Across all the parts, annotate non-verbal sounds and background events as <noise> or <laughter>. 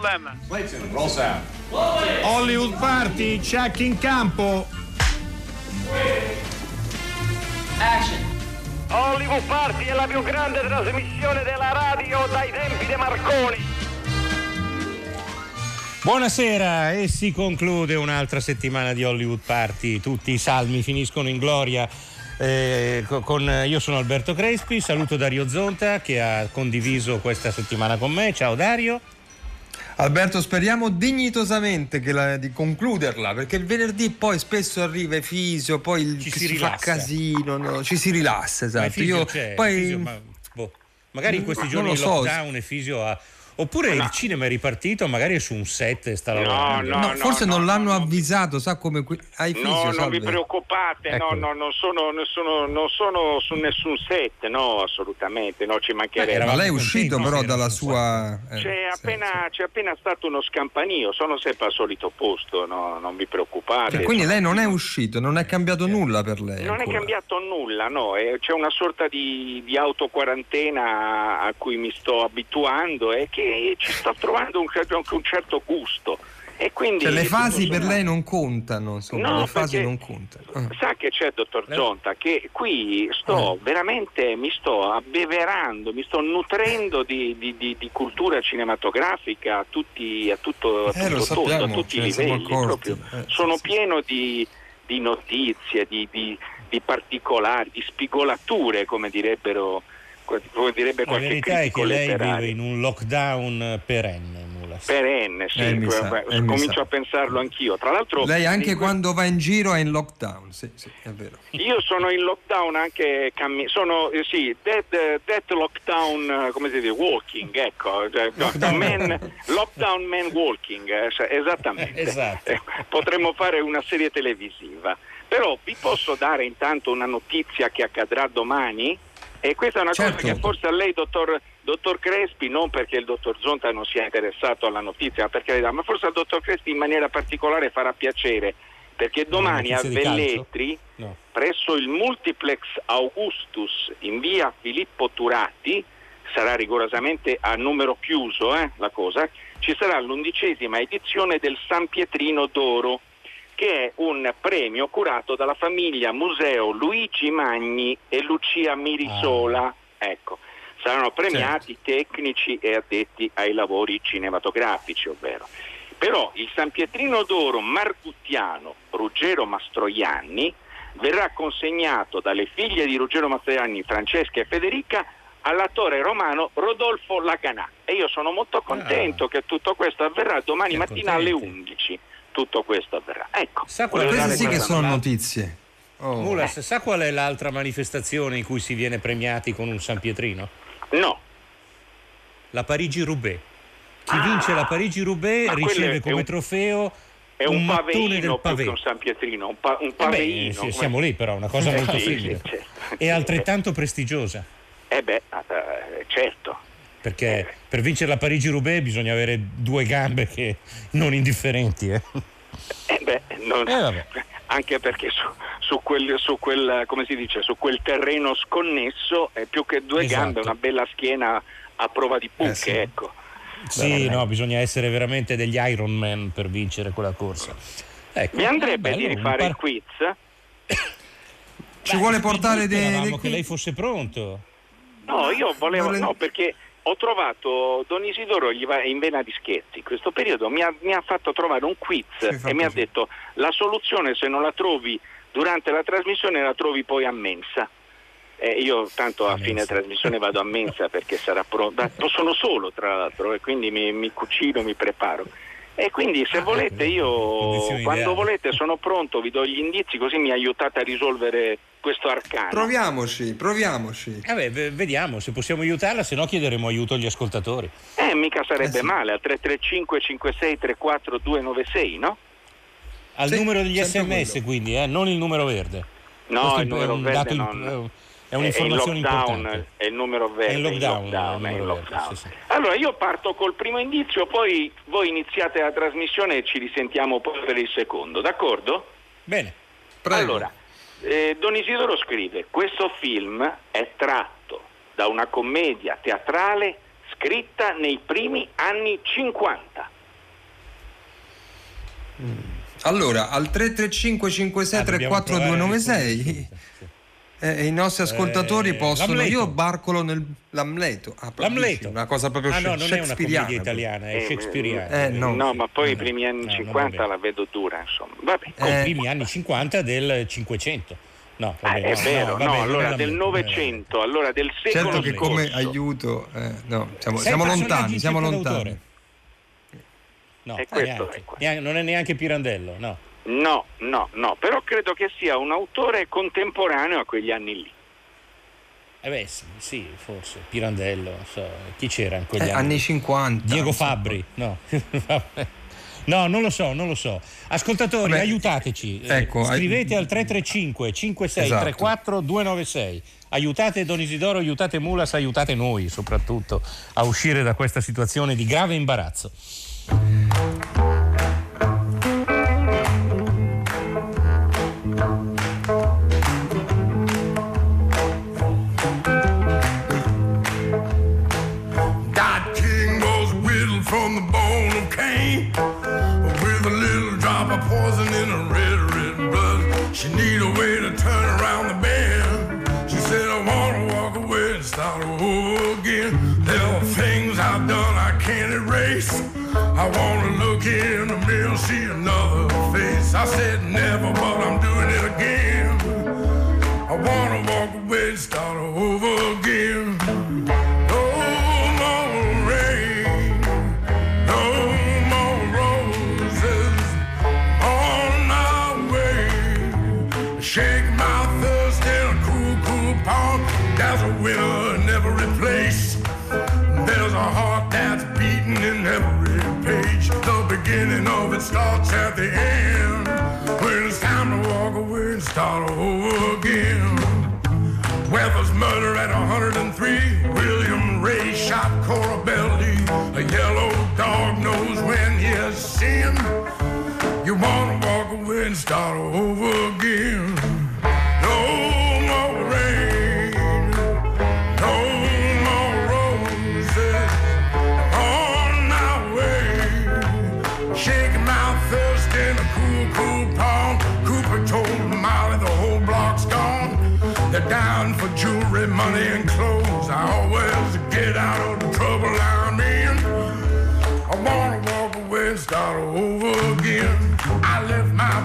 Problem. Clayton, roll sound. Hollywood Party, check in campo. Action. Hollywood Party è la più grande trasmissione della radio dai tempi di Marconi. Buonasera e si conclude un'altra settimana di Hollywood Party. Tutti i salmi finiscono in gloria. Eh, con, io sono Alberto Crespi, saluto Dario Zonta che ha condiviso questa settimana con me. Ciao Dario. Alberto, speriamo dignitosamente la, di concluderla, perché il venerdì poi spesso arriva il fisio, poi il, ci si, si, fa casino, no? ci si rilassa, esatto. Io, poi, fisio, ma, boh, magari in questi giorni so. lockdown e fisio ha... Oppure il cinema è ripartito, magari è su un set e sta lavorando. no, forse non l'hanno avvisato, sa come qui, ai fisio, No, non salve. vi preoccupate, Ecco. no, no, non sono, nessuno- non sono su nessun set, no, assolutamente, no, ci mancherebbe. Ma lei è uscito però dalla sua... eh, C'è sì, appena, c'è appena stato uno scampanio, sono sempre al solito posto, no, non vi preoccupate. Cioè, quindi lei non è uscito, non è cambiato nulla per lei. Non è ancora. cambiato nulla, no, eh, c'è una sorta di, di autoquarantena a cui mi sto abituando e che ci sto trovando un, anche un certo gusto. E quindi, Cioè, le fasi per lei non contano, insomma, No, le fasi non contano. Ah. Sa che c'è, dottor Zonta, che qui sto Eh. veramente, mi sto abbeverando, mi sto nutrendo di, di- di- di cultura cinematografica a tutti, a tutto, a Eh, tutto tondo, a sappiamo, tutti i livelli. accorti. proprio. Eh, Sono sì. pieno di, di notizie, di, di- di particolari, di spigolature, come direbbero come direbbe La qualche verità è critico che lei letterario. vive in un lockdown perenne, Mulas. Perenne, sì, Eh, mi sa, beh, eh, mi comincio a pensarlo anch'io. Tra l'altro Lei anche quando va in giro è in lockdown, sì, sì, è vero. Io sono in lockdown anche cammi- sono eh, sì, dead, dead lockdown, eh, come si dice, walking, ecco, cioè, Lockdown. man- lockdown man walking, eh, cioè, esattamente. <laughs> Esatto. Eh, potremmo fare una serie televisiva. Però vi posso dare intanto una notizia che accadrà domani? E questa è una Certo. cosa che forse a lei, dottor, dottor Crespi, non perché il dottor Zonta non sia interessato alla notizia, ma, per carità, ma forse al dottor Crespi in maniera particolare farà piacere, perché domani a? Velletri, No. presso il multiplex Augustus in via Filippo Turati, sarà rigorosamente a numero chiuso eh, la cosa, ci sarà l'undicesima edizione del San Pietrino d'Oro, che è un premio curato dalla famiglia Museo Luigi Magni e Lucia Mirisola. Ecco, saranno premiati tecnici e addetti ai lavori cinematografici, ovvero. Però il San Pietrino d'Oro Marguttiano Ruggero Mastroianni verrà consegnato dalle figlie di Ruggero Mastroianni, Francesca e Federica, all'attore romano Rodolfo Laganà. E io sono molto contento che tutto questo avverrà domani Che mattina alle contenti. 11. Tutto questo avverrà. Ecco, Sa qual Queste sì che sono notizia. notizie. Oh. Mulas, sa qual è l'altra manifestazione in cui si viene premiati con un San Pietrino? No, La Parigi-Roubaix. Chi vince la Parigi-Roubaix riceve come un- trofeo è un, un mattone paveino del più pavé. che un San Pietrino, un, pa- un Eh beh, sì, siamo lì però, una cosa molto Sì, simile. sì, certo. E altrettanto prestigiosa. Eh beh, eh, certo. Perché per vincere la Parigi-Roubaix bisogna avere due gambe che non indifferenti. Eh. Eh beh, non- Eh, vabbè. anche perché su, su quel, su quel, come si dice, su quel terreno sconnesso è più che due Esatto. gambe, una bella schiena a prova di buche, Eh, sì. ecco. Sì, no, bisogna essere veramente degli Iron Man per vincere quella corsa. Ecco, Mi andrebbe bello, di rifare par- il quiz? Ci Beh, vuole portare dei, speravamo dei che lei fosse pronto. No, io volevo, Vole- no, perché ho trovato Don Isidoro gli va in vena di scherzi. In questo periodo mi ha, mi ha fatto trovare un quiz Sì, e mi ha detto la soluzione se non la trovi durante la trasmissione la trovi poi a mensa. Eh, io tanto a, A fine trasmissione vado a mensa perché sarà pronto. Sono solo tra l'altro e quindi mi, mi cucino, mi preparo. E quindi se Ah, volete io quando volete sono pronto, vi do gli indizi così mi aiutate a risolvere questo arcano. Proviamoci, proviamoci. Eh beh, vediamo se possiamo aiutarla, se no chiederemo aiuto agli ascoltatori. Eh, mica sarebbe Eh sì. male, al 335 56 34 296, no? Al Sì, numero degli sms quello. quindi, eh, non il numero verde. No, Questo il è numero un verde dato non- imp- è È un'informazione in lockdown, importante. È il numero verde. È in lockdown, in è il è in numero verde, lockdown. sì, sì. Allora io parto col primo indizio, poi voi iniziate la trasmissione e ci risentiamo poi per il secondo, d'accordo? Bene. Prego. Allora, eh, Don Isidoro scrive, questo film è tratto da una commedia teatrale scritta nei primi anni 50. Allora, al 335 56 34 296 eh, i nostri ascoltatori Eh, possono. l'Amleto. Io barcolo nel l'Amleto. Ah, L'Amleto. Una cosa proprio Ah no, non è una shakespeariana. commedia italiana, è Eh, shakespeariana. eh, no. No, ma poi Eh. i primi anni No, non è 50 vero. la vedo dura, insomma. Vabbè. Con i Eh. primi anni 50 del 500. No, Ah, è no, vero, no, no, vabbè, allora del Novecento, allora del secolo Certo che come scorso. aiuto, eh, no, siamo, siamo lontani, siamo lontani. No, È questo, neanche. è questo. Neanche- non è neanche Pirandello, no. No, no, no, però credo che sia un autore contemporaneo a quegli anni lì. Eh beh, sì, sì, forse. Pirandello, non so. Chi c'era in quegli Eh, anni? anni 50. Diego Fabbri, no. <laughs> No, non lo so, non lo so. Ascoltatori, Vabbè, aiutateci. Eh, ecco, scrivete ai- al 335 56 Esatto. 34 296. Aiutate Don Isidoro, aiutate Mulas, aiutate noi soprattutto a uscire da questa situazione di grave imbarazzo. I wanna look in the mirror, see another face. I said never, but I'm doing it again. I wanna walk away and start over it starts at the end. When it's time to walk away and start over again. Weather's murder at 103. William Ray shot Cora Belly. A yellow dog knows when he has sinned. You wanna walk away and start over again.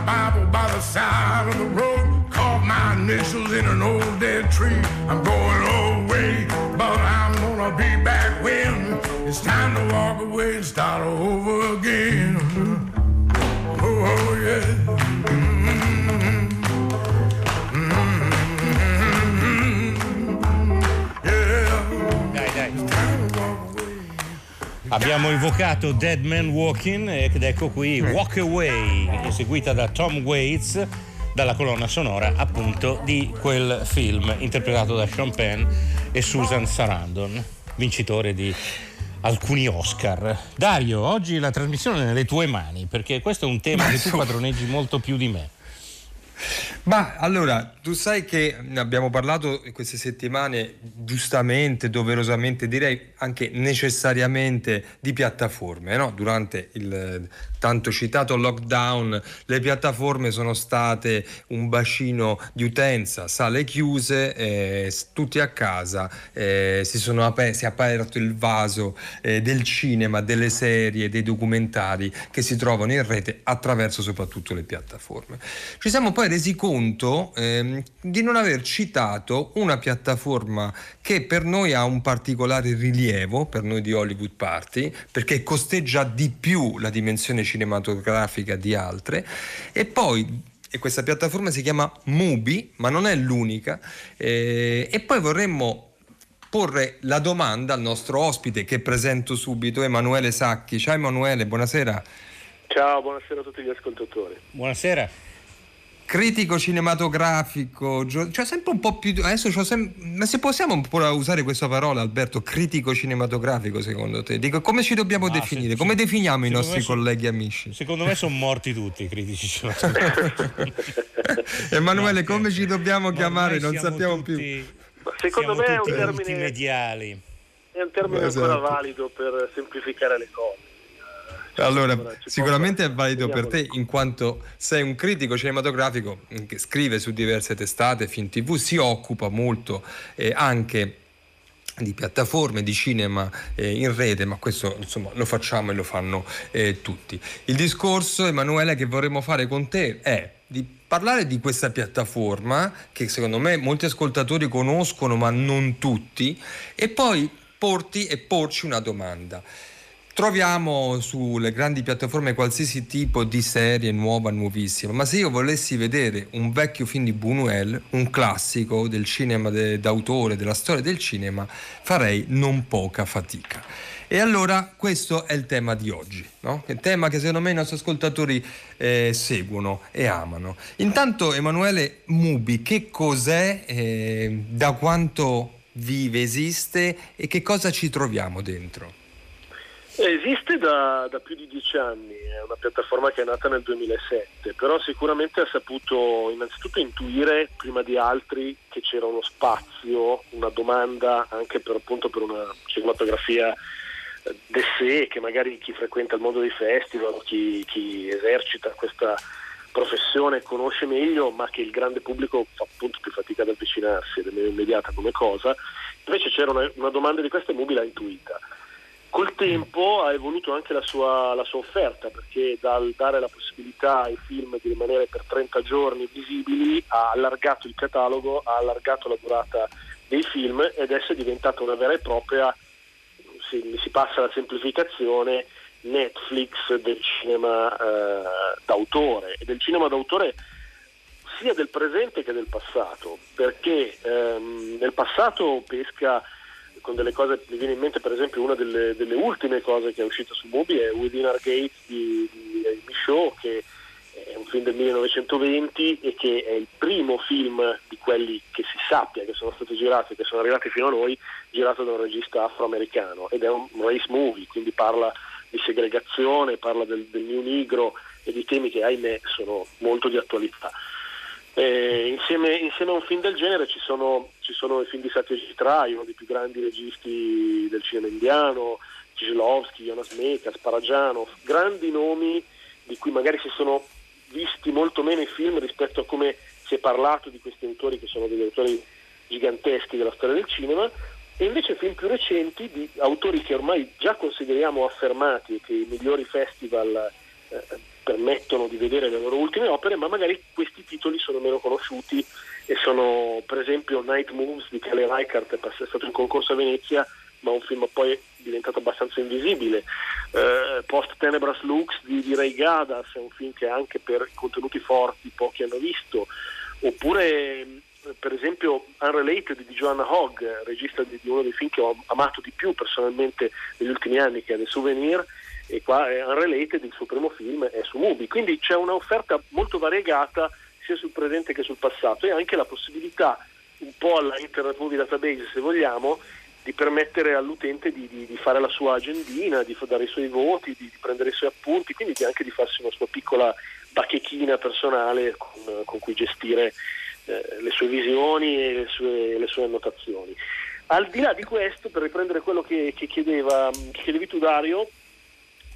Bible by the side of the road, carved my initials in an old dead tree. I'm going away, but I'm gonna be back when it's time to walk away and start over again. Oh, oh yeah. Abbiamo invocato Dead Man Walking ed ecco qui Walk Away, eseguita da Tom Waits dalla colonna sonora appunto di quel film interpretato da Sean Penn e Susan Sarandon, vincitore di alcuni Oscar. Dario, oggi la trasmissione è nelle tue mani perché questo è un tema Ma che tu padroneggi molto più di me. Ma allora, tu sai che abbiamo parlato queste settimane, giustamente, doverosamente, direi anche necessariamente di piattaforme. no? Durante il tanto citato lockdown, le piattaforme sono state un bacino di utenza, sale chiuse, eh, tutti a casa, eh, si, aper- si è aperto il vaso eh, del cinema, delle serie, dei documentari che si trovano in rete attraverso soprattutto le piattaforme. Ci siamo poi resi conto ehm, di non aver citato una piattaforma che per noi ha un particolare rilievo, per noi di Hollywood Party, perché costeggia di più la dimensione cinematografica di altre, e poi e questa piattaforma si chiama Mubi, ma non è l'unica, eh, e poi vorremmo porre la domanda al nostro ospite che presento subito, Emanuele Sacchi. Ciao Emanuele, buonasera. Ciao, buonasera a tutti gli ascoltatori. Buonasera. Critico cinematografico, cioè sempre un po' più. Adesso c'ho sem- ma se possiamo un po' usare questa parola, Alberto, critico cinematografico, secondo te? Dico, come ci dobbiamo Ma definire? se- come se- definiamo i nostri so- colleghi amici? Secondo me sono morti tutti i critici. <laughs> Emanuele, No, come ci dobbiamo Ma chiamare? Non sappiamo tutti- più. Secondo me è un termine multimediali. è un termine esatto. ancora valido per semplificare le cose. Allora, sicuramente è valido per te in quanto sei un critico cinematografico che scrive su diverse testate, film tv, si occupa molto eh, anche di piattaforme di cinema eh, in rete, ma questo insomma lo facciamo e lo fanno eh, tutti. Il discorso, Emanuele, che vorremmo fare con te è di parlare di questa piattaforma che secondo me molti ascoltatori conoscono, ma non tutti, e poi porti e porci una domanda. Troviamo sulle grandi piattaforme qualsiasi tipo di serie nuova, nuovissima, ma se io volessi vedere un vecchio film di Buñuel, un classico del cinema de, d'autore, della storia del cinema, farei non poca fatica. E allora questo è il tema di oggi, no? il tema che secondo me i nostri ascoltatori eh, seguono e amano. Intanto Emanuele Mubi, che cos'è, eh, da quanto vive, esiste e che cosa ci troviamo dentro? Esiste da, da, più di dieci anni, è una piattaforma che è nata nel 2007, però sicuramente ha saputo innanzitutto intuire prima di altri che c'era uno spazio, una domanda anche per, appunto, per una cinematografia eh, d'essè che magari chi frequenta il mondo dei festival, chi, chi esercita questa professione conosce meglio, ma che il grande pubblico fa appunto più fatica ad avvicinarsi ed è meno immediata come cosa. Invece c'era una, una domanda di questa e Mubi l'ha intuita Col tempo ha evoluto anche la sua, la sua, offerta perché dal dare la possibilità ai film di rimanere per 30 giorni visibili ha allargato il catalogo, ha allargato la durata dei film ed essa è diventata una vera e propria, si, si passa alla semplificazione, Netflix del cinema eh, d'autore. E del cinema d'autore sia del presente che del passato perché ehm, nel passato pesca con delle cose, mi viene in mente per esempio una delle, delle ultime cose che è uscita su Mubi è Within Our Gates di, di Shaw che è un film del 1920 e che è il primo film di quelli che si sappia che sono stati girati che sono arrivati fino a noi girato da un regista afroamericano ed è un race movie quindi parla di segregazione, parla del, del New Negro e di temi che ahimè sono molto di attualità. Eh, insieme, insieme, a un film del genere ci sono, ci sono i film di Satyajit Rai, uno dei più grandi registi del cinema indiano, Cislovsky, Jonas Mekas, Paragiano, grandi nomi di cui magari si sono visti molto meno i film rispetto a come si è parlato di questi autori che sono degli autori giganteschi della storia del cinema e invece film più recenti di autori che ormai già consideriamo affermati e che i migliori festival eh, permettono di vedere le loro ultime opere, ma magari questi titoli sono meno conosciuti e sono per esempio Night Moves di Kelly Reichardt, è stato in concorso a Venezia, ma un film poi diventato abbastanza invisibile. Eh, Post Tenebras Lux di, di Ray Gadas è un film che anche per contenuti forti pochi hanno visto. Oppure per esempio Unrelated di Joanna Hogg, regista di, di uno dei film che ho amato di più personalmente negli ultimi anni, che è The Souvenir, e qua è Unrelated, il suo primo film è su Mubi, quindi c'è un'offerta molto variegata sia sul presente che sul passato e anche la possibilità, un po' alla Internet Movie Database se vogliamo, di permettere all'utente di, di, di fare la sua agendina, di dare i suoi voti, di, di prendere i suoi appunti, quindi anche di farsi una sua piccola bacchechina personale con, con cui gestire eh, le sue visioni e le sue, le sue, annotazioni. Al di là di questo, per riprendere quello che, che, chiedeva, che chiedevi tu Dario,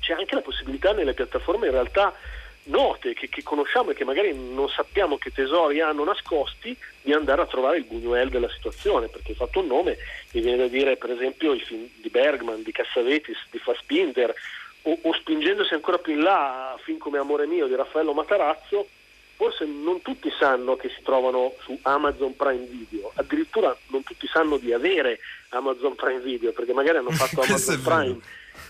c'è anche la possibilità nelle piattaforme in realtà note che, che, conosciamo e che magari non sappiamo che tesori hanno nascosti di andare a trovare il Buñuel della situazione perché hai fatto un nome mi viene da dire per esempio i film di Bergman, di Cassavetis, di Fassbinder o, o spingendosi ancora più in là film come Amore mio di Raffaello Matarazzo forse non tutti sanno che si trovano su Amazon Prime Video addirittura non tutti sanno di avere Amazon Prime Video perché magari hanno <laughs> fatto Amazon Prime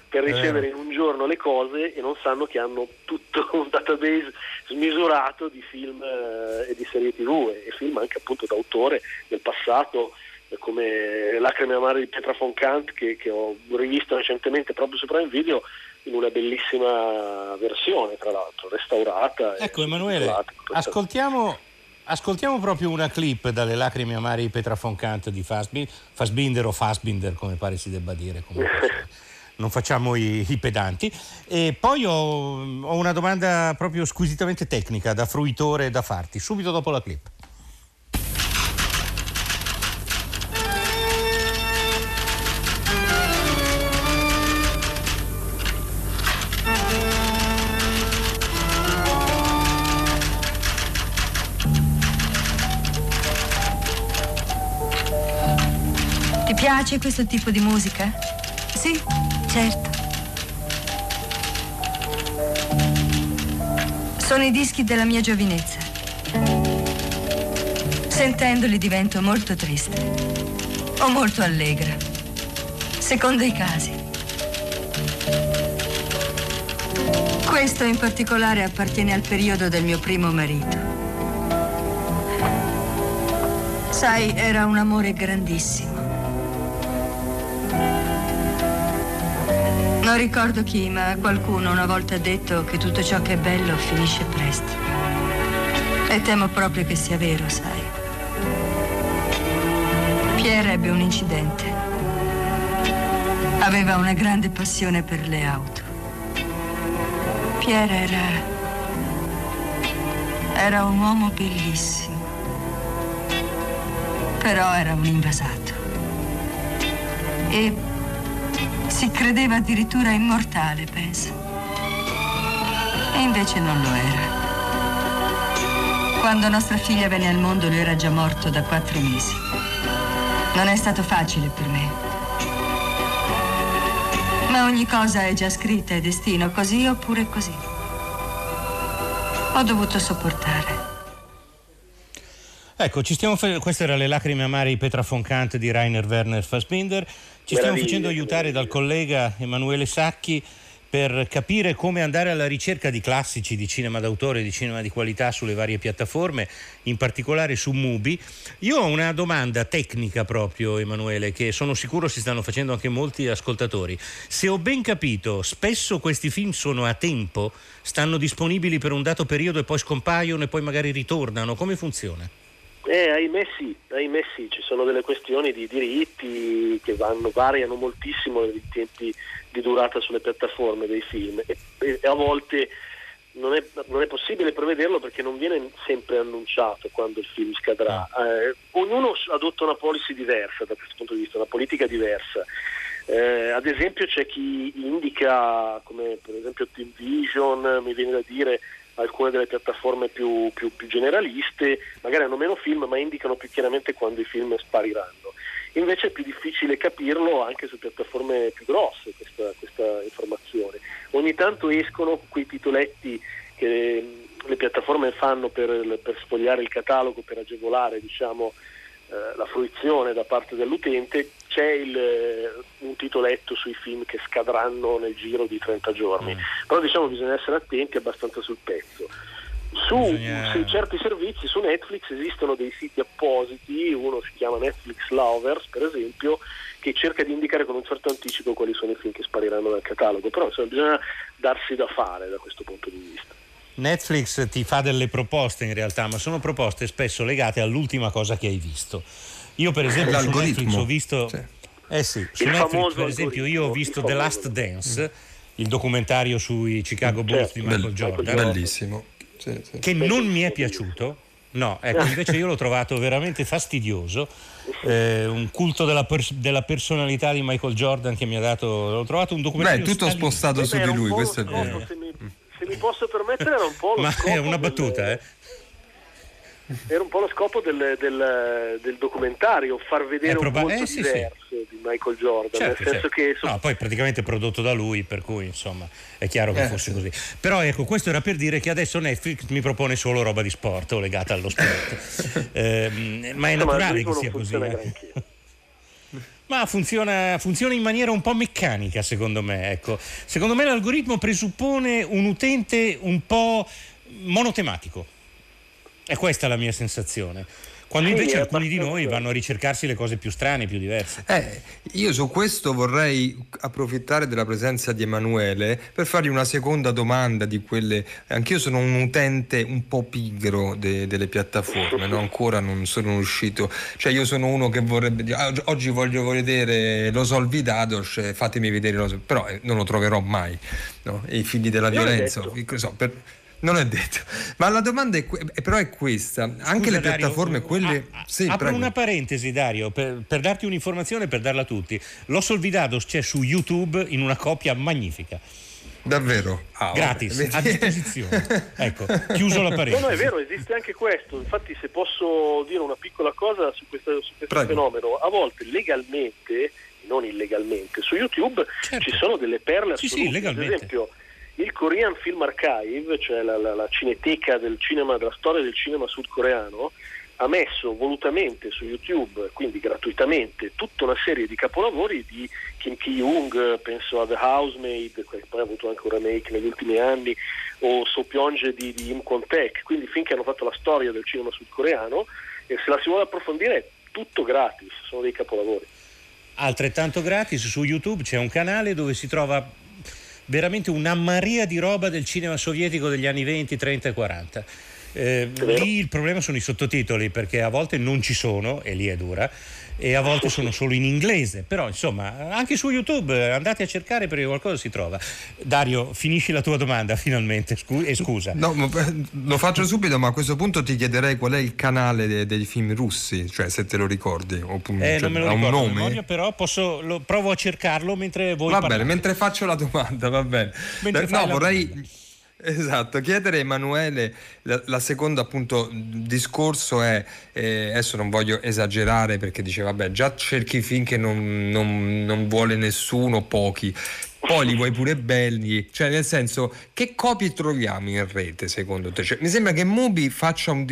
per ricevere eh. in un giorno le cose e non sanno che hanno tutto <laughs> un database smisurato di film eh, e di serie tv e, e, film anche appunto d'autore del passato eh, come Lacrime amare di Pietra Foncant che, che ho rivisto recentemente proprio su Prime Video in una bellissima versione tra l'altro restaurata ecco Emanuele ascoltiamo ascoltiamo proprio una clip dalle lacrime amare di Petra Foncant di Fassbinder, Fassbinder o Fassbinder come pare si debba dire comunque <laughs> non facciamo i, i pedanti. E poi ho, ho, una domanda proprio squisitamente tecnica da fruitore da farti, subito dopo la clip. Ti piace questo tipo di musica? Sì, certo. Sono i dischi della mia giovinezza. Sentendoli divento molto triste o molto allegra, secondo i casi. Questo in particolare appartiene al periodo del mio primo marito. Sai, era un amore grandissimo. Non ricordo chi, ma qualcuno una volta ha detto che tutto ciò che è bello finisce presto. E temo proprio che sia vero, sai. Pierre ebbe un incidente. Aveva una grande passione per le auto. Pierre era... era un uomo bellissimo. Però era un invasato. E si credeva addirittura immortale, pensa. E invece non lo era. Quando nostra figlia venne al mondo lui era già morto da quattro mesi. Non è stato facile per me. Ma ogni cosa è già scritta, è destino, così oppure così. Ho dovuto sopportare. Ecco, ci stiamo fa- queste erano le lacrime amare di Petra Foncante di Rainer Werner Fassbinder. Ci stiamo facendo aiutare dal collega Emanuele Sacchi per capire come andare alla ricerca di classici di cinema d'autore, di cinema di qualità sulle varie piattaforme, in particolare su Mubi. Io ho una domanda tecnica proprio, Emanuele, che sono sicuro si stanno facendo anche molti ascoltatori. Se ho ben capito, spesso questi film sono a tempo, stanno disponibili per un dato periodo e poi scompaiono e poi magari ritornano. Come funziona? Eh, ahimè sì, ahimè sì, ci sono delle questioni di diritti che vanno, variano moltissimo i tempi di durata sulle piattaforme dei film e, e a volte non è, non è, possibile prevederlo perché non viene sempre annunciato quando il film scadrà. Eh, ognuno adotta una policy diversa da questo punto di vista, una politica diversa. Eh, ad esempio c'è chi indica, come per esempio Team Vision, mi viene da dire, alcune delle piattaforme più, più, più, generaliste magari hanno meno film ma indicano più chiaramente quando i film spariranno. Invece è più difficile capirlo anche su piattaforme più grosse questa, questa informazione. Ogni tanto escono quei titoletti che le piattaforme fanno per, per sfogliare il catalogo, per agevolare diciamo, eh, la fruizione da parte dell'utente, c'è il, eh, un titoletto sui film che scadranno nel giro di 30 giorni. Mm. Però diciamo bisogna essere attenti abbastanza sul pezzo. Su, bisogna... su, certi servizi, su Netflix esistono dei siti appositi, uno si chiama Netflix Lovers per esempio, che cerca di indicare con un certo anticipo quali sono i film che spariranno dal catalogo, però insomma, bisogna darsi da fare da questo punto di vista. Netflix ti fa delle proposte in realtà, ma sono proposte spesso legate all'ultima cosa che hai visto. Io per esempio su Netflix ho visto... Sì. Eh sì, su il Netflix per esempio io ho visto The Last Dance, il documentario sui Chicago Bulls certo. di Michael Jordan. Bellissimo. Sì, sì. Che non mi è piaciuto. No, ecco, invece io l'ho trovato veramente fastidioso. Eh, un culto della, pers- della, personalità di Michael Jordan che mi ha dato. L'ho trovato un documentario. Beh, tutto stalino. spostato su di lui, questo è vero se mi posso permettere, era un po' lo Ma scopo. è una battuta, del, eh? Era un po' lo scopo del, del, del documentario, far vedere proba- un mondo eh, sì, diverso sì. di Michael Jordan. Certo, nel senso certo. che no, poi praticamente prodotto da lui, per cui insomma è chiaro che eh, fosse così. Però ecco, questo era per dire che adesso Netflix mi propone solo roba di sport o legata allo sport. <laughs> eh, ma è naturale che sia così. Eh. Ma funziona, funziona, in maniera un po' meccanica, secondo me. Ecco. Secondo me l'algoritmo presuppone un utente un po' monotematico. È questa la mia sensazione. Quando invece alcuni di noi vanno a ricercarsi le cose più strane, più diverse. Eh, io su questo vorrei approfittare della presenza di Emanuele per fargli una seconda domanda di quelle. Anch'io sono un utente un po' pigro de, delle piattaforme, no? ancora non sono uscito. Cioè, io sono uno che vorrebbe dire oggi voglio vedere lo Solvi Dados, fatemi vedere lo Però eh, non lo troverò mai. No? E i figli della violenza. So, per, Non è detto. Ma la domanda è, però è questa. Anche Scusa, le piattaforme, Dario, quelle... ah, sì, apro prego. una parentesi, Dario, per, per darti un'informazione e per darla a tutti. L'Osso Olvidados c'è su YouTube in una coppia magnifica. Davvero? Ah, Gratis, vabbè, a disposizione. <laughs> Ecco, chiuso la No, parentesi. no, è vero, esiste anche questo. Infatti, se posso dire una piccola cosa su questo, su questo fenomeno, a volte legalmente, non illegalmente, su YouTube Certo. ci sono delle perle Sì, sì, assolute. legalmente. Ad esempio, il Korean Film Archive, cioè la, la- la cineteca del cinema, della storia del cinema sudcoreano, ha messo volutamente su YouTube, quindi gratuitamente, tutta una serie di capolavori di Kim Ki-young, penso a The Housemaid, che poi ha avuto anche un remake negli ultimi anni, o So Pyeonge di, di Im Kwon-taek, quindi finché hanno fatto la storia del cinema sudcoreano, e se la si vuole approfondire è tutto gratis, sono dei capolavori. Altrettanto gratis su YouTube c'è un canale dove si trova veramente una marea di roba del cinema sovietico degli anni 20, 30 e 40. Eh, lì il problema sono i sottotitoli perché a volte non ci sono e lì è dura e a volte sono solo in inglese però insomma anche su YouTube eh, andate a cercare perché qualcosa si trova Dario finisci la tua domanda finalmente scu- e scusa No, eh, lo faccio subito, ma a questo punto ti chiederei qual è il canale de- dei film russi, cioè se te lo ricordi. Oppure, Eh, cioè, ha un nome? memoria, però posso, lo, provo a cercarlo mentre voi Va parlate. bene, mentre faccio la domanda, va bene. Mentre Eh, no, vorrei domanda. Esatto, chiedere Emanuele la, la seconda appunto discorso è eh, adesso non voglio esagerare perché dice vabbè, già cerchi film che non, non- non vuole nessuno, pochi. Poi li vuoi pure belli, cioè nel senso che copie troviamo in rete secondo te? Cioè, mi sembra che Mubi faccia un,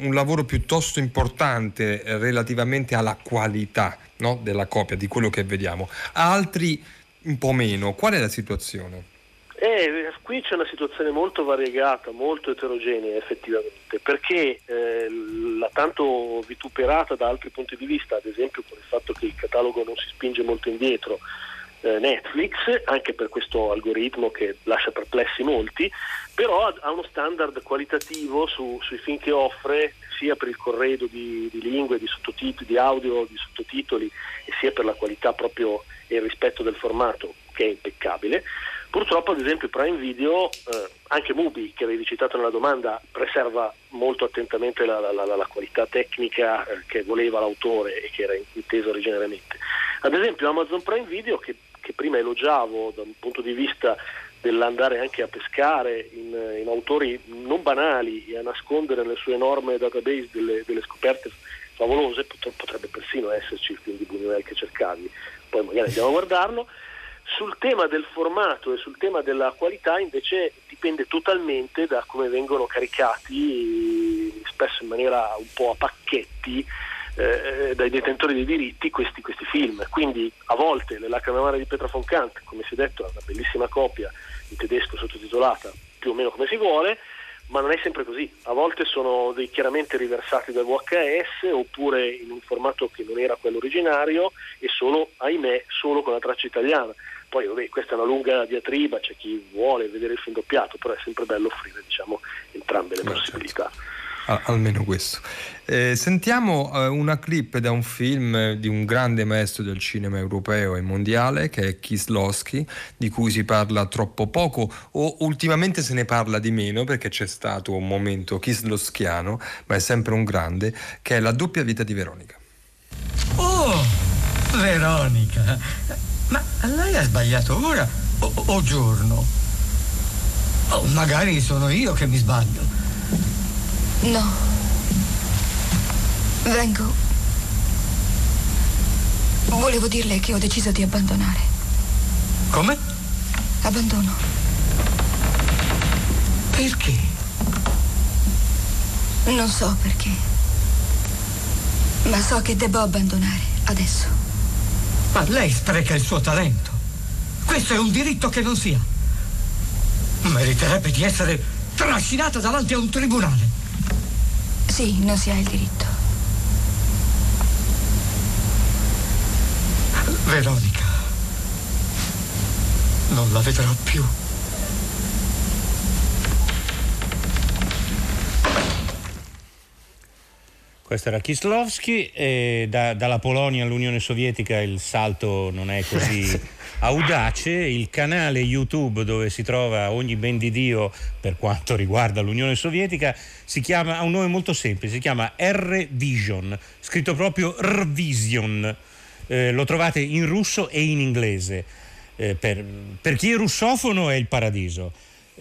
un lavoro piuttosto importante relativamente alla qualità no, della copia, di quello che vediamo, altri un po' meno. Qual è la situazione? Eh, qui c'è una situazione molto variegata, molto eterogenea effettivamente, perché eh, la tanto vituperata da altri punti di vista, ad esempio con il fatto che il catalogo non si spinge molto indietro, eh, Netflix, anche per questo algoritmo che lascia perplessi molti, però ha, uno standard qualitativo su- sui film che offre, sia per il corredo di, di lingue, di sottotitoli, di audio, di sottotitoli, e sia per la qualità proprio e il rispetto del formato, che è impeccabile. Purtroppo, ad esempio, Prime Video, eh, anche Mubi, che avevi citato nella domanda, preserva molto attentamente la, la- la- la qualità tecnica eh, che voleva l'autore e che era intesa originariamente. Ad esempio, Amazon Prime Video, che, che prima elogiavo da un punto di vista dell'andare anche a pescare in, in autori non banali e a nascondere nel suo enorme database delle, delle scoperte favolose, pot- potrebbe persino esserci il film di Buñuel che cercavi, poi magari andiamo a guardarlo. Sul tema del formato e sul tema della qualità invece dipende totalmente da come vengono caricati, spesso in maniera un po' a pacchetti, eh, dai detentori dei diritti questi, questi film. Quindi a volte Le lacrime amare di Petra von Kant, come si è detto, è una bellissima copia in tedesco sottotitolata, più o meno come si vuole, ma non è sempre così. A volte sono dei chiaramente riversati dal VHS oppure in un formato che non era quello originario e solo, ahimè, solo con la traccia italiana. Poi vabbè, questa è una lunga diatriba, c'è chi vuole vedere il film doppiato, però è sempre bello offrire diciamo, entrambe le Beh, possibilità. Al- almeno questo. Eh, sentiamo eh, una clip da un film eh, di un grande maestro del cinema europeo e mondiale che è Kislowski, di cui si parla troppo poco o ultimamente se ne parla di meno perché c'è stato un momento kislowskiano, ma è sempre un grande, che è La doppia vita di Veronica. Oh, Veronica, ma lei ha sbagliato ora o, o giorno? Oh, magari sono io che mi sbaglio. No. Vengo. Volevo dirle che ho deciso di abbandonare. Come? Abbandono. Perché? Non so perché. Ma so che devo abbandonare adesso. Ma lei spreca il suo talento. Questo è un diritto che non si ha. Meriterebbe di essere trascinata davanti a un tribunale. Sì, non si ha il diritto. Veronica, non la vedrò più. Questo era Kislovski da- dalla Polonia all'Unione Sovietica il salto non è così <laughs> Audace, il canale YouTube dove si trova ogni ben di Dio per quanto riguarda l'Unione Sovietica, si chiama, ha un nome molto semplice, si chiama R-Vision, scritto proprio R-Vision. Eh, lo trovate in russo e in inglese. Eh, per, per chi è russofono è il paradiso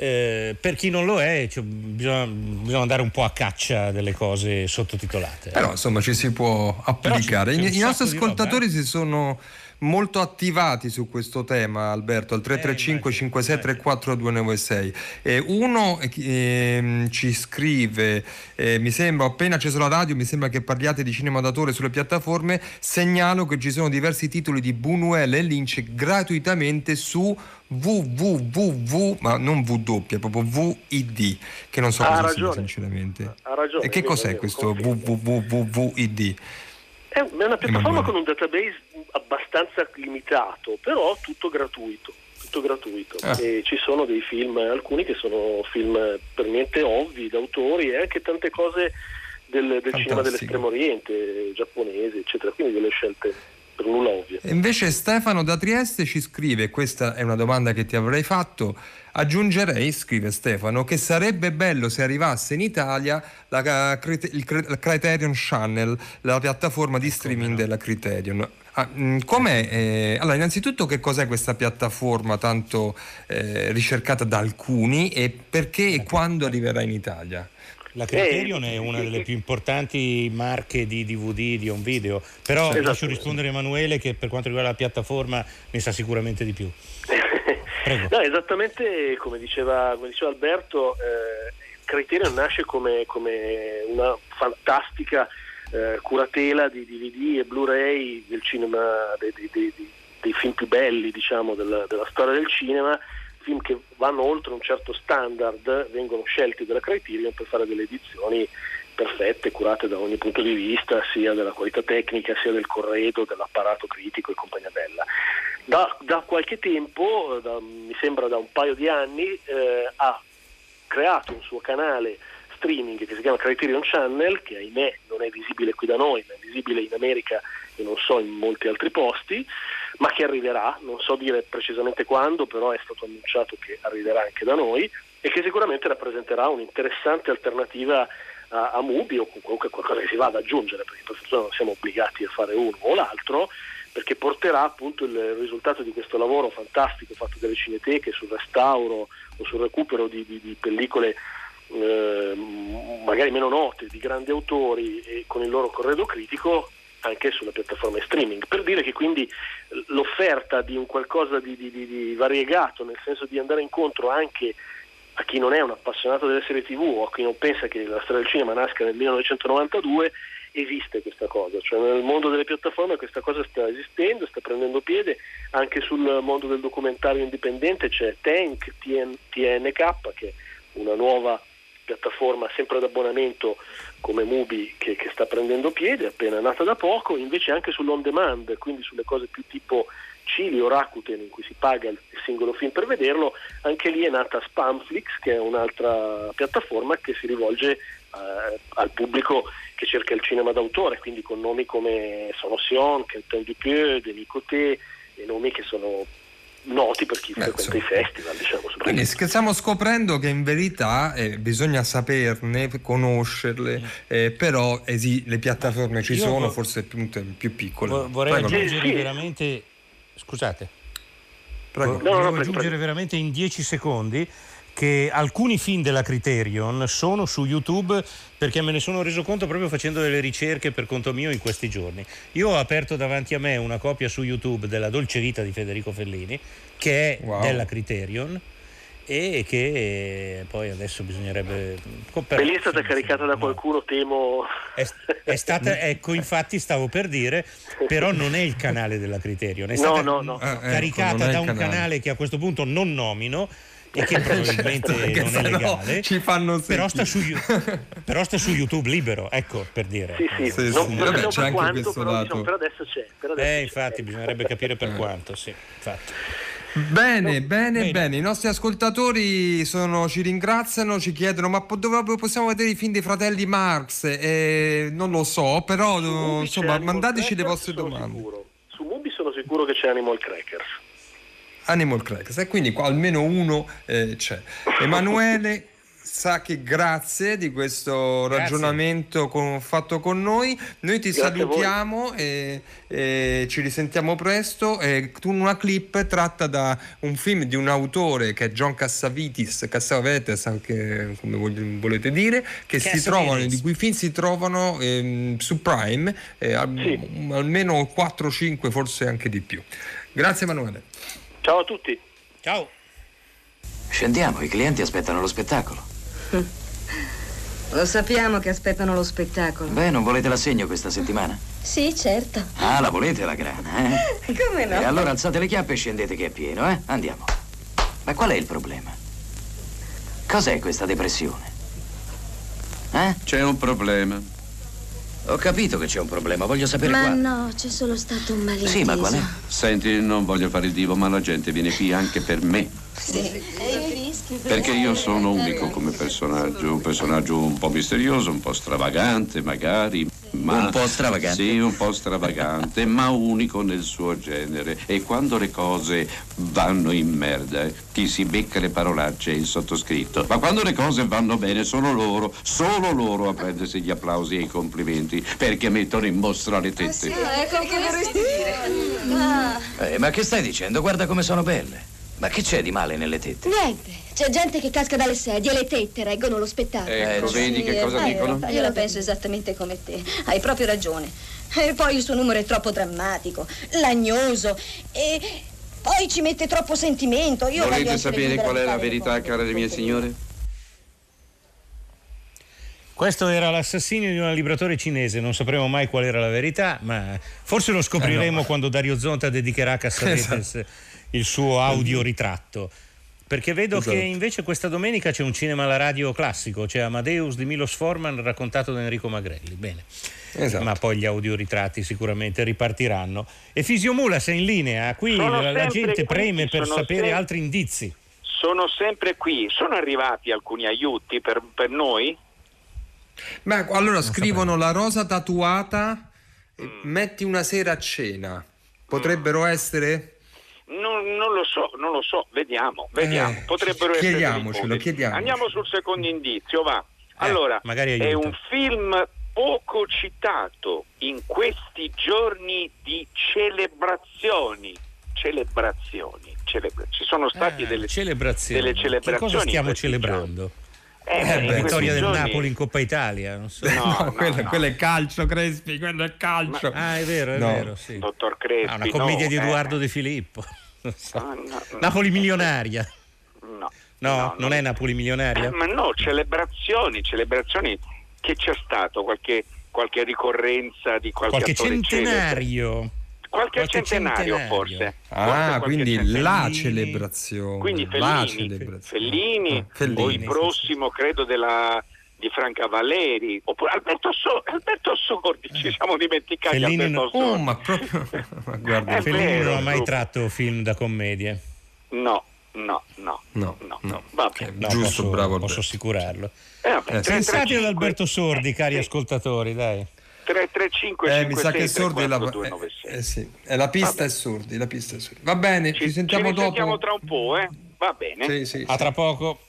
eh, per chi non lo è cioè, bisogna, bisogna, andare un po' a caccia delle cose sottotitolate. Però insomma ci si può applicare. I, nostri ascoltatori roba, eh. si sono molto attivati su questo tema, Alberto, al 335 5634 296. Eh, uno eh, ci scrive, eh, mi sembra, ho appena acceso la radio, mi sembra che parliate di cinema d'autore sulle piattaforme, segnalo che ci sono diversi titoli di Buñuel e Lynch gratuitamente su www, ma non W, proprio VID, che non so ha cosa ragione. sia sinceramente. Ha ragione. E che cos'è questo www.id? È una piattaforma con un database abbastanza limitato, però tutto gratuito. Tutto gratuito. Ah. E ci sono dei film, alcuni che sono film per niente ovvi, d'autori e anche tante cose del, del cinema dell'estremo oriente, giapponese, eccetera, quindi delle scelte per nulla ovvie. E invece Stefano da Trieste ci scrive, questa è una domanda che ti avrei fatto, aggiungerei, scrive Stefano, che sarebbe bello se arrivasse in Italia la, il Criterion Channel, la piattaforma di streaming della Criterion. Ah, mm, com'è? Eh, allora, innanzitutto che cos'è questa piattaforma tanto eh, ricercata da alcuni e perché e quando arriverà in Italia? La Criterion è una delle più importanti marche di DVD, di un video, però lascio rispondere Emanuele che per quanto riguarda la piattaforma ne sa sicuramente di più. <laughs> no, esattamente come diceva, come diceva Alberto, eh, Criterion nasce come, come una fantastica eh, curatela di DVD e Blu-ray del cinema, dei, dei, dei, dei film più belli diciamo, della, della storia del cinema film che vanno oltre un certo standard vengono scelti dalla Criterion per fare delle edizioni perfette, curate da ogni punto di vista, sia della qualità tecnica, sia del corredo, dell'apparato critico e compagnia bella. Da, da qualche tempo, da, mi sembra da un paio di anni, eh, ha creato un suo canale streaming che si chiama Criterion Channel, che ahimè non è visibile qui da noi, ma è visibile in America e non so in molti altri posti, ma che arriverà, non so dire precisamente quando, però è stato annunciato che arriverà anche da noi e che sicuramente rappresenterà un'interessante alternativa a, a Mubi o comunque qualcosa che si va ad aggiungere, perché per fortuna non siamo obbligati a fare uno o l'altro, perché porterà appunto il risultato di questo lavoro fantastico fatto dalle cineteche sul restauro o sul recupero di, di, di pellicole eh, magari meno note, di grandi autori e con il loro corredo critico anche sulla piattaforma streaming, per dire che quindi l'offerta di un qualcosa di, di, di, variegato, nel senso di andare incontro anche a chi non è un appassionato delle serie tv o a chi non pensa che la storia del cinema nasca nel 1992, esiste questa cosa, cioè nel mondo delle piattaforme questa cosa sta esistendo, sta prendendo piede, anche sul mondo del documentario indipendente c'è Tank TN, TNK che è una nuova piattaforma sempre ad abbonamento come Mubi che, che, sta prendendo piede, appena nata da poco, invece anche sull'on demand, quindi sulle cose più tipo Cili o Rakuten in cui si paga il singolo film per vederlo, anche lì è nata Spamflix che è un'altra piattaforma che si rivolge eh, al pubblico che cerca il cinema d'autore, quindi con nomi come Sono Sion, Quentin Dupieux, Denis Coté nomi che sono noti per chi Beh, frequenta i festival. Diciamo, Quindi stiamo scoprendo che in verità eh, bisogna saperne, conoscerle, mm. eh, però esi- le piattaforme ci Io sono, vo- forse più, più piccole. Vorrei Prego. aggiungere sì. veramente... Scusate. Prego. No, no, no, aggiungere veramente in dieci secondi che alcuni film della Criterion sono su YouTube perché me ne sono reso conto proprio facendo delle ricerche per conto mio in questi giorni. Io ho aperto davanti a me una copia su YouTube della Dolce Vita di Federico Fellini, che è wow. della Criterion e che poi adesso bisognerebbe per lì è stata caricata da qualcuno temo è, è, stata <laughs> ecco infatti stavo per dire però non è il canale della Criterion è stata no, no, no. caricata ah, ecco, da un canale. canale che a questo punto non nomino e che <laughs> probabilmente non è legale ci fanno però sta, su, <laughs> però sta, su, YouTube libero ecco per dire sì sì, sì, non, sì. Vabbè, c'è anche quanto, questo però, lato diciamo, però adesso c'è però adesso eh, infatti c'è. bisognerebbe capire per quanto sì infatti Bene, no, bene, bene, bene, I nostri ascoltatori sono, ci ringraziano, ci chiedono: ma dove possiamo vedere i film dei fratelli Marx? Eh, non lo so, però insomma, mandateci le vostre domande. Sicuro. Su Mubi sono sicuro che c'è Animal Crackers. Animal Crackers. E quindi qua almeno uno eh, c'è. Emanuele Sacchi, grazie di questo grazie. ragionamento con, fatto con noi. Noi ti grazie salutiamo e, e, ci risentiamo presto. E tu una clip tratta da un film di un autore che è John Cassavitis, Cassavetes, anche come volete dire, che si trovano, di cui film si trovano ehm, su Prime, eh, sì. almeno 4-5, forse anche di più. Grazie Emanuele. Ciao a tutti. Ciao. Scendiamo, i clienti aspettano lo spettacolo. <laughs> Lo sappiamo che aspettano lo spettacolo. Beh, non volete l'assegno questa settimana? Sì, certo. Ah, la volete la grana, eh? <laughs> Come no? E allora alzate le chiappe e scendete che è pieno, eh? Andiamo. Ma qual è il problema? Cos'è questa depressione? Eh? C'è un problema. Ho capito che c'è un problema, voglio sapere ma quale. Ma no, c'è solo stato un malinteso. Sì, ma qual è? Senti, non voglio fare il divo, ma la gente viene qui anche per me. Sì. Perché io sono unico come personaggio, un personaggio un po' misterioso, un po' stravagante magari, ma... Un po' stravagante? Sì, un po' stravagante, ma unico nel suo genere. E quando le cose vanno in merda, chi si becca le parolacce è il sottoscritto. Ma quando le cose vanno bene sono loro, solo loro a prendersi gli applausi e i complimenti, perché mettono in mostra le tette. Ah, sì, ecco che vorresti dire. Ah. Eh, ma che stai dicendo? Guarda come sono belle. Ma che c'è di male nelle tette? Niente. C'è gente che casca dalle sedie e le tette reggono lo spettacolo. Ecco, eh, vedi sì, che cosa eh, dicono? Io la penso esattamente come te. Hai proprio ragione. E poi il suo numero è troppo drammatico, lagnoso e poi ci mette troppo sentimento. Io Volete sapere qual è la verità, cara le mie signore? Questo era l'assassinio di un libratore cinese, non sapremo mai qual era la verità, ma forse lo scopriremo eh no. quando Dario Zonta dedicherà Cassavetes <laughs> esatto il suo audioritratto. Perché vedo esatto. che invece questa domenica c'è un cinema alla radio classico, c'è Amadeus di Milos Forman raccontato da Enrico Magrelli. Bene. Esatto. Ma poi gli audioritratti sicuramente ripartiranno. E Fisiomula sei in linea, qui la, la, gente preme per sapere sempre, altri indizi. Sono sempre qui, sono arrivati alcuni aiuti per, per noi? Ma allora non scrivono sapevo. la rosa tatuata, mm. metti una sera a cena. Potrebbero mm. essere? Lo so, non lo so, vediamo, vediamo. Eh, Potrebbero essere chiediamocelo, chiediamocelo. Andiamo sul secondo indizio, va. Eh, allora, eh, è un film poco citato in questi giorni di celebrazioni. Celebrazioni. Celebra- ci sono state ah, delle, celebrazioni. delle celebrazioni. Che cosa stiamo celebrando? Eh, eh, la vittoria del giorni... Napoli in Coppa Italia. Non so. No, <laughs> no, quello, no. quello, è calcio, Crespi, quello è calcio. Ma... Ah, è vero, è vero, sì. Dottor Crespi. Ah, una commedia di Edoardo eh. De Filippo. So. Ah, Napoli milionaria. No. No, non è Napoli milionaria? Eh, ma no, celebrazioni, celebrazioni che c'è stato qualche, qualche ricorrenza di qualche, qualche centenario. Celebre. Qualche, qualche centenario, centenario, forse. Ah, forse quindi centenario. la celebrazione. Quindi Fellini, celebrazione. Fellini, ah, Fellini o il prossimo, credo, della, di Franca Valeri, oppure Alberto, so- Alberto Sordi, ci eh. siamo dimenticati Fellini Alberto no. Oh, ma proprio... <laughs> ma guarda, Fellini non ha mai tratto film da commedie. No, no, no, no, no. no. Vabbè. No, Giusto, posso, bravo. Posso assicurarlo. Eh, vabbè, Pensate ad Alberto Sordi, cari sì. ascoltatori, dai. 335 eh, mi sa che Sordi è la, eh, eh, sì. è la pista è Sordi, la pista è Sordi. Va bene, ci, ci sentiamo ci dopo. Ci sentiamo tra un po', eh? Va bene. Sì, sì, a tra poco.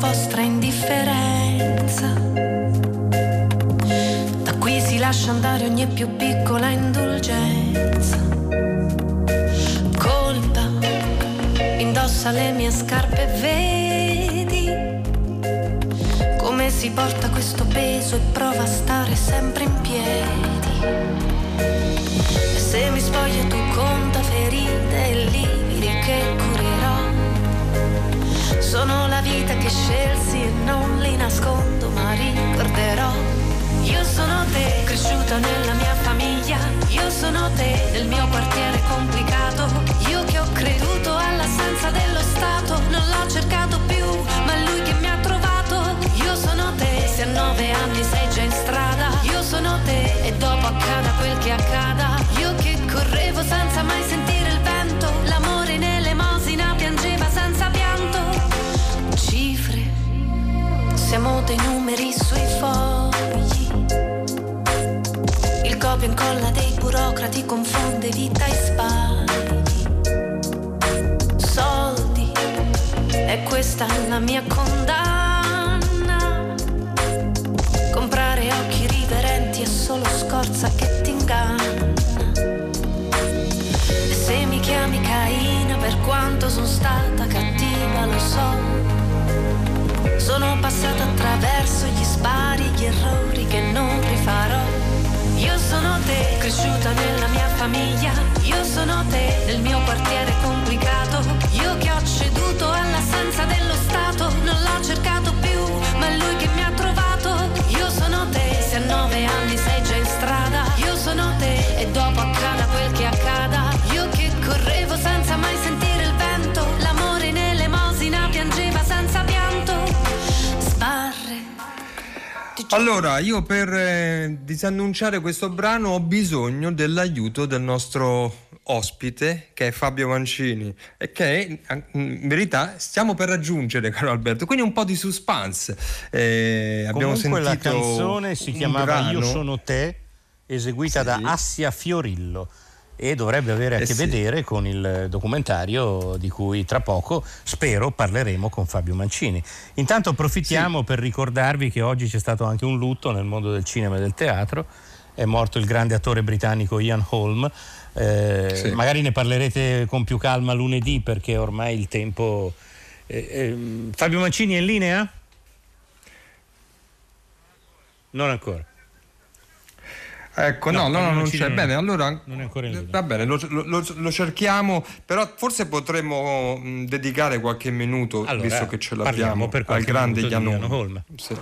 Vostra indifferenza lascia andare ogni più piccola indulgenza. Colpa, indossa le mie scarpe, vedi come si porta questo peso e prova a stare sempre in piedi. E se mi spoglio tu conta ferite e lividi che curerò. Sono la vita che scelsi e non li nascondo, ma ricorderò io sono te, cresciuta nella mia famiglia. Io sono te, nel mio quartiere complicato. Io che ho creduto all'assenza dello Stato. Non l'ho cercato più, ma è lui che mi ha trovato. Io sono te, se a nove anni sei già in strada. Io sono te, e dopo accada quel che accada. Io che correvo senza mai sentire Siamo dei numeri sui fogli. Il copia e incolla dei burocrati confonde vita e sbagli. Soldi, è questa la mia condanna. Comprare occhi riverenti è solo scorza che ti inganna. E se mi chiami Caina per quanto sono stata cattiva, lo so sono passata attraverso gli spari, gli errori che non rifarò. Io sono te, cresciuta nella mia famiglia. Io sono te, nel mio quartiere complicato. Io che ho ceduto all'assenza dello Stato. Non l'ho cercato più, ma è lui che mi ha trovato. Io sono te, se a nove anni sei già in strada. Io sono te, e dopo accada Allora, io per eh, disannunciare questo brano ho bisogno dell'aiuto del nostro ospite, che è Fabio Mancini, e che in verità stiamo per raggiungere, caro Alberto. Quindi un po' di suspense. Eh, abbiamo Comunque la sentito canzone si chiamava Io sono te, eseguita da Assia Fiorillo e dovrebbe avere a Eh che sì. vedere con il documentario di cui tra poco spero parleremo con Fabio Mancini. Intanto approfittiamo per ricordarvi che oggi c'è stato anche un lutto nel mondo del cinema e del teatro. È morto il grande attore britannico Ian Holm. Eh, Sì. Magari ne parlerete con più calma lunedì perché ormai il tempo. eh, ehm, Fabio Mancini è in linea? Non ancora. Ecco, No, no, no, non c'è. non- Bene, allora linea. va bene, lo, lo- lo cerchiamo, però forse potremmo mh, dedicare qualche minuto, Allora, visto che ce l'abbiamo, per al grande Ian Holm. Holm. Sì.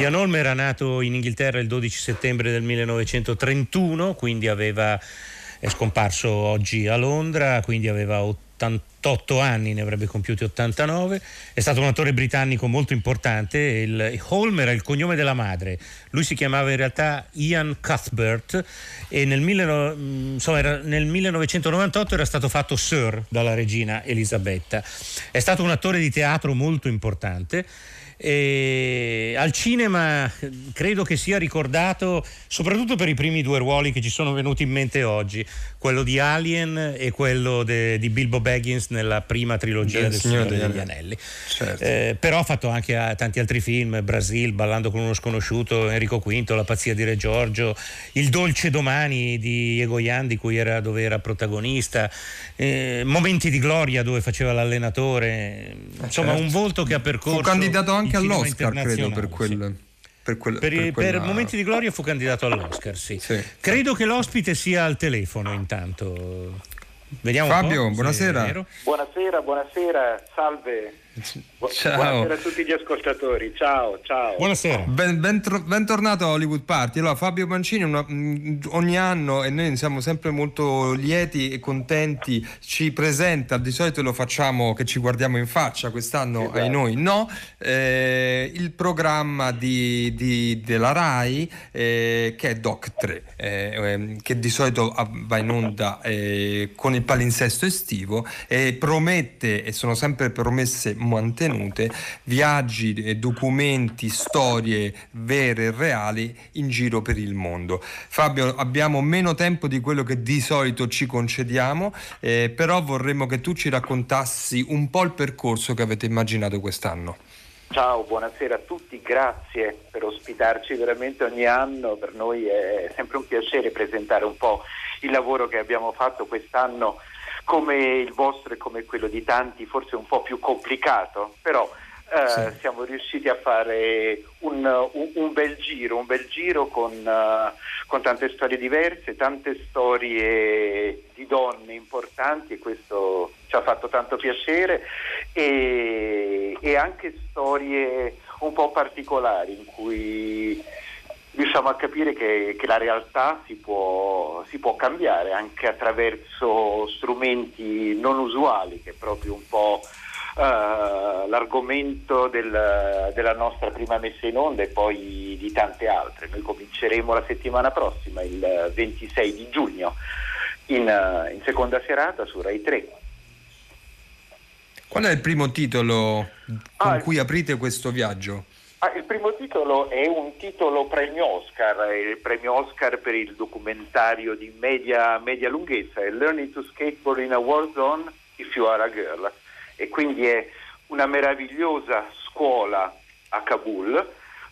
Ian Holm era nato in Inghilterra il 12 settembre del 1931, quindi aveva, è scomparso oggi a Londra, quindi aveva 88 anni, ne avrebbe compiuti 89. È stato un attore britannico molto importante. Il, Holm era il cognome della madre. Lui si chiamava in realtà Ian Cuthbert e nel, 19 insomma, era- nel 1998 era stato fatto Sir dalla regina Elisabetta. È stato un attore di teatro molto importante. E al cinema eh, credo che sia ricordato soprattutto per i primi due ruoli che ci sono venuti in mente oggi, quello di Alien e quello de- di Bilbo Baggins nella prima trilogia Del del Signore degli degli Anelli. Certo. Eh, però ha fatto anche eh, tanti altri film, Brasil, Ballando con uno sconosciuto, Enrico V, La pazzia di Re Giorgio, Il dolce domani di Egoyan di cui era, dove era protagonista, eh, Momenti di gloria dove faceva l'allenatore, insomma certo. un volto che ha percorso Fu candidato anche cinema all'Oscar, credo, per quel... Per, quel, Per, per per quella- Momenti di gloria fu candidato all'Oscar, sì. Credo che l'ospite sia al telefono intanto. Vediamo Fabio, buonasera. Buonasera, buonasera, salve. Ciao. Buonasera a tutti gli ascoltatori, ciao, ciao. Ben- bentro- bentornato a Hollywood Party. Allora, Fabio Mancini una- mh, ogni anno, e noi siamo sempre molto lieti e contenti, ci presenta, di solito lo facciamo che ci guardiamo in faccia, quest'anno Esatto. ai noi no, eh, il programma di- di- della RAI eh, che è Doc 3, eh, ehm, che di solito va in onda eh, con il palinsesto estivo e promette, e sono sempre promesse mantenute, viaggi, documenti, storie vere e reali in giro per il mondo. Fabio, abbiamo meno tempo di quello che di solito ci concediamo, eh, però vorremmo che tu ci raccontassi un po' il percorso che avete immaginato quest'anno. Ciao, buonasera a tutti, grazie per ospitarci veramente ogni anno, per noi è sempre un piacere presentare un po' il lavoro che abbiamo fatto quest'anno come il vostro e come quello di tanti, forse un po' più complicato, però eh, siamo riusciti a fare un, un- un bel giro, un bel giro con, eh, con tante storie diverse, tante storie di donne importanti e questo ci ha fatto tanto piacere e, e anche storie un po' particolari in cui riusciamo a capire che, che la realtà si può, può cambiare anche attraverso strumenti non usuali, che è proprio un po' eh, l'argomento del- della nostra prima messa in onda e poi di tante altre. Noi cominceremo la settimana prossima, il 26 di giugno, in, in seconda serata su Rai 3. Qual è il primo titolo con cui aprite questo viaggio? Ah, il primo titolo è un titolo premio Oscar, il premio Oscar per il documentario di media, media lunghezza, è Learning to Skateboard in a War Zone if you are a girl. E quindi è una meravigliosa scuola a Kabul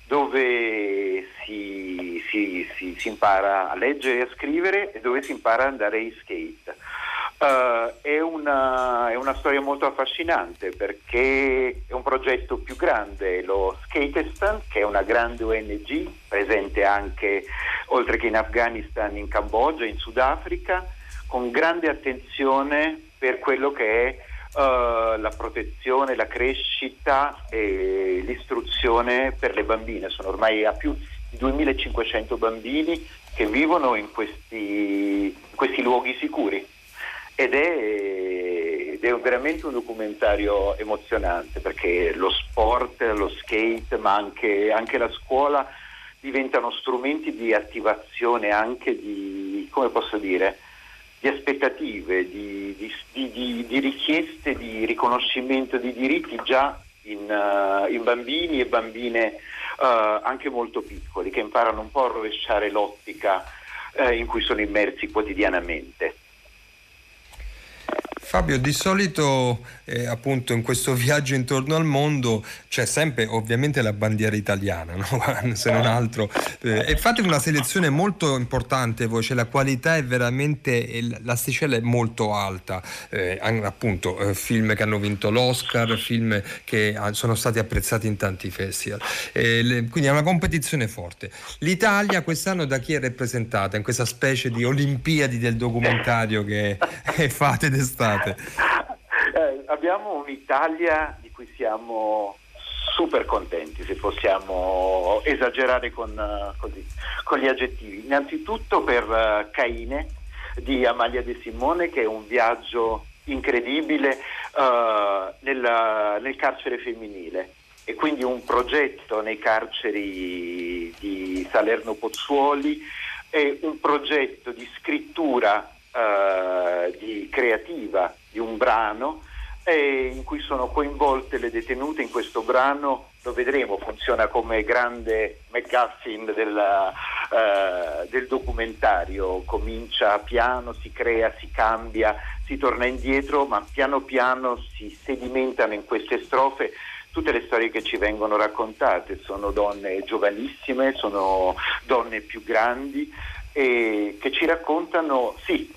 dove si, si, si, si, impara a leggere e a scrivere e dove si impara ad andare in skate. Uh, è, una, è, una, storia molto affascinante perché è un progetto più grande, lo Skatestan, che è una grande ONG presente anche oltre che in Afghanistan, in Cambogia, in Sudafrica, con grande attenzione per quello che è uh, la protezione, la crescita e l'istruzione per le bambine. Sono ormai a più di 2500 bambini che vivono in questi, in questi luoghi sicuri ed è, ed è, veramente un documentario emozionante perché lo sport, lo skate, ma anche, anche, la scuola diventano strumenti di attivazione anche di, come posso dire, di aspettative, di, di, di richieste di riconoscimento di diritti già in, uh, in bambini e bambine uh, anche molto piccoli che imparano un po' a rovesciare l'ottica uh, in cui sono immersi quotidianamente. Fabio, di solito eh, appunto in questo <laughs> viaggio intorno al mondo c'è sempre ovviamente la bandiera italiana, no? <laughs> se non altro. Eh, e fate una selezione molto importante voi, cioè la qualità è veramente, l'asticella è molto alta, eh, appunto eh, film che hanno vinto l'Oscar, film che sono stati apprezzati in tanti festival. Le, quindi è una competizione forte. L'Italia quest'anno da chi è rappresentata in questa specie di Olimpiadi del documentario che <laughs> fate d'estate? Scusate. <laughs> Eh, abbiamo un'Italia di cui siamo super contenti, se possiamo esagerare con, uh, così, con gli aggettivi. Innanzitutto per uh, Caine di Amalia De Simone, che è un viaggio incredibile uh, nel, nel carcere femminile e quindi un progetto nei carceri di Salerno Pozzuoli e un progetto di scrittura uh, di creativa di un brano eh, in cui sono coinvolte le detenute. In questo brano lo vedremo, funziona come grande McGuffin della, uh, del documentario, comincia piano, si crea, si cambia, si torna indietro, ma piano piano si sedimentano in queste strofe tutte le storie che ci vengono raccontate, sono donne giovanissime, sono donne più grandi e che ci raccontano, sì,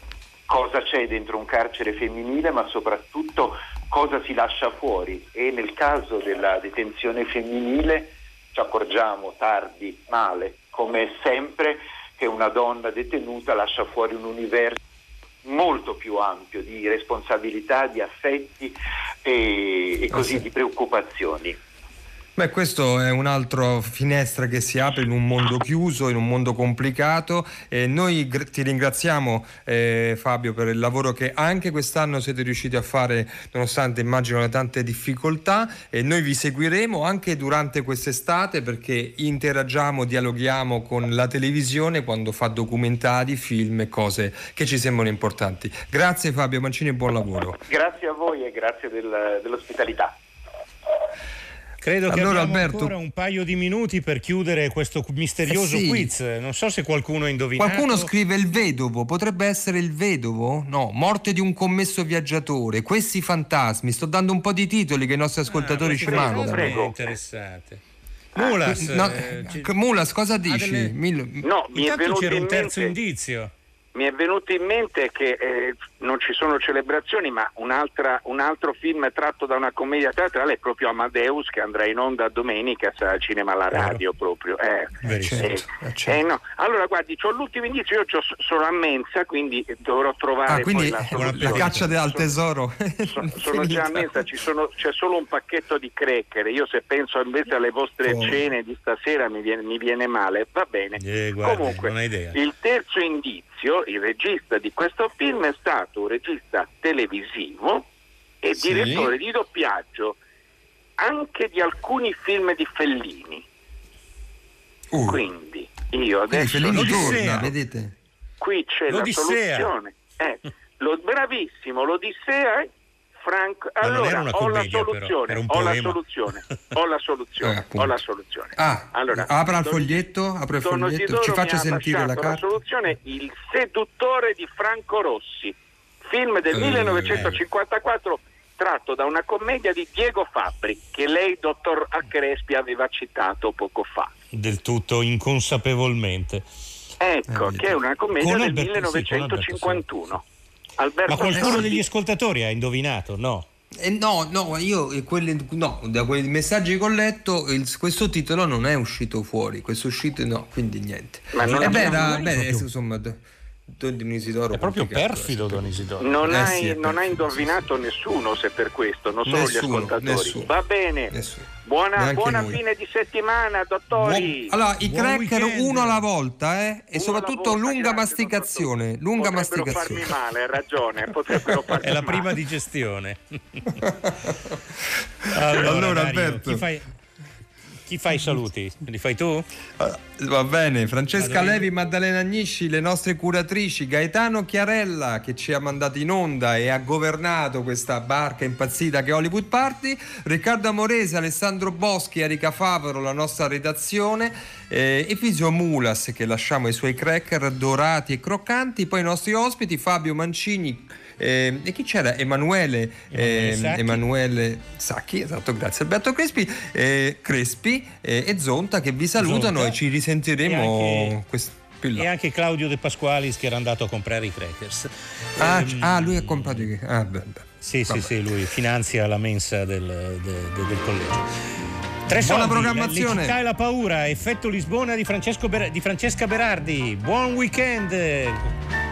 cosa c'è dentro un carcere femminile, ma soprattutto cosa si lascia fuori. E nel caso della detenzione femminile ci accorgiamo tardi, male, come sempre che una donna detenuta lascia fuori un universo molto più ampio di responsabilità, di affetti e, e così di preoccupazioni. Beh, questo è un'altra finestra che si apre in un mondo chiuso, in un mondo complicato. E noi gr- ti ringraziamo eh, Fabio per il lavoro che anche quest'anno siete riusciti a fare nonostante immagino le tante difficoltà e noi vi seguiremo anche durante quest'estate perché interagiamo, dialoghiamo con la televisione quando fa documentari, film e cose che ci sembrano importanti. Grazie Fabio Mancini e buon lavoro. Grazie a voi e grazie del, dell'ospitalità. Credo allora, che abbiamo Alberto... ancora un paio di minuti per chiudere questo misterioso eh sì. quiz. Non so se qualcuno ha indovinato. Qualcuno scrive il vedovo, potrebbe essere il vedovo? No, morte di un commesso viaggiatore, questi fantasmi. Sto dando un po' di titoli che i nostri ascoltatori ah, ci mandano. Prego. interessate. Mulas, no, eh, Mulas, cosa dici? Delle... No, mi Intanto c'era un terzo indizio mi è venuto in mente che eh, non ci sono celebrazioni, ma un altro film tratto da una commedia teatrale è proprio Amadeus che andrà in onda domenica al cinema alla radio proprio. Eh, certo, eh, certo. Eh, no. Allora guardi, ho l'ultimo indizio, io sono a mensa, quindi dovrò trovare ah, quindi la, la, caccia al tesoro. <laughs> Sono, sono già a mensa, sono, c'è solo un pacchetto di cracker. Io se penso invece alle vostre oh. cene di stasera mi viene, mi viene male. Va bene. Eh, guarda, Comunque, il terzo indizio Fabrizio, il regista di questo film, è stato un regista televisivo e sì. direttore di doppiaggio anche di alcuni film di Fellini. Uh. Quindi io adesso... Quindi Fellini torna, vedete? Qui c'è L'Odissea. la soluzione. Eh, lo, bravissimo, l'Odissea Franco, allora ho la soluzione, ho la soluzione, <laughs> ho la soluzione, eh, ho la soluzione. Ah, allora, apra il foglietto, apra il foglietto, ci faccia sentire la carta. La soluzione Il seduttore di Franco Rossi, film del eh, 1954 tratto da una commedia di Diego Fabbri che lei, dottor Crespi, aveva citato poco fa. Del tutto inconsapevolmente. Ecco, Eh, che è una commedia del Alberto- sì, con Alberto 1951. Alberto Ma qualcuno Sordi. degli ascoltatori ha indovinato? No. Eh, no, no, io eh, quelli- no, da quei messaggi che ho letto il- questo titolo non è uscito fuori, questo è uscito no, quindi niente. Ma non Eh, abbiamo beh, da- beh, insomma, d- Don Dionisio È proprio perfido Don Isidoro. Non, Eh hai, sì, non hai indovinato nessuno se per questo, non solo Nessuno, gli ascoltatori. nessuno. Va bene. Buona, Neanche buona noi. fine di settimana, dottori. Allora, i cracker uno alla volta, eh? E soprattutto lunga masticazione, lunga Potrebbero masticazione. farmi male, hai ragione, <laughs> potrebbero farmi È la male. prima digestione. <laughs> Allora, Dario, Alberto. Chi fai, chi fa i saluti? Li fai tu? Va bene, Francesca Vado. Levi, Maddalena Agnisci, le nostre curatrici, Gaetano Chiarella che ci ha mandato in onda e ha governato questa barca impazzita che è Hollywood Party, Riccardo Amorese, Alessandro Boschi, Erika Favaro, la nostra redazione eh, e Fisio Mulas che lasciamo i suoi cracker dorati e croccanti, poi i nostri ospiti Fabio Mancini eh, e chi c'era? Emanuele Emanuele eh, Sacchi. Emanuele Sacchi, esatto, grazie Alberto Crespi, eh, Crespi eh, e Zonta che vi salutano Zonta. e ci risentiremo anche- quest- più in là. E anche Claudio De Pasqualis che era andato a comprare i crackers. Ah, Ehm, c- ah, lui ha comprato i ah, beh, beh. Sì, sì, Vabbè. sì, lui finanzia la mensa del, de- de- del collegio. Tre Buona soldi, programmazione. Le città e la paura, effetto Lisbona di, Francesco Ber- di Francesca Berardi. Buon weekend!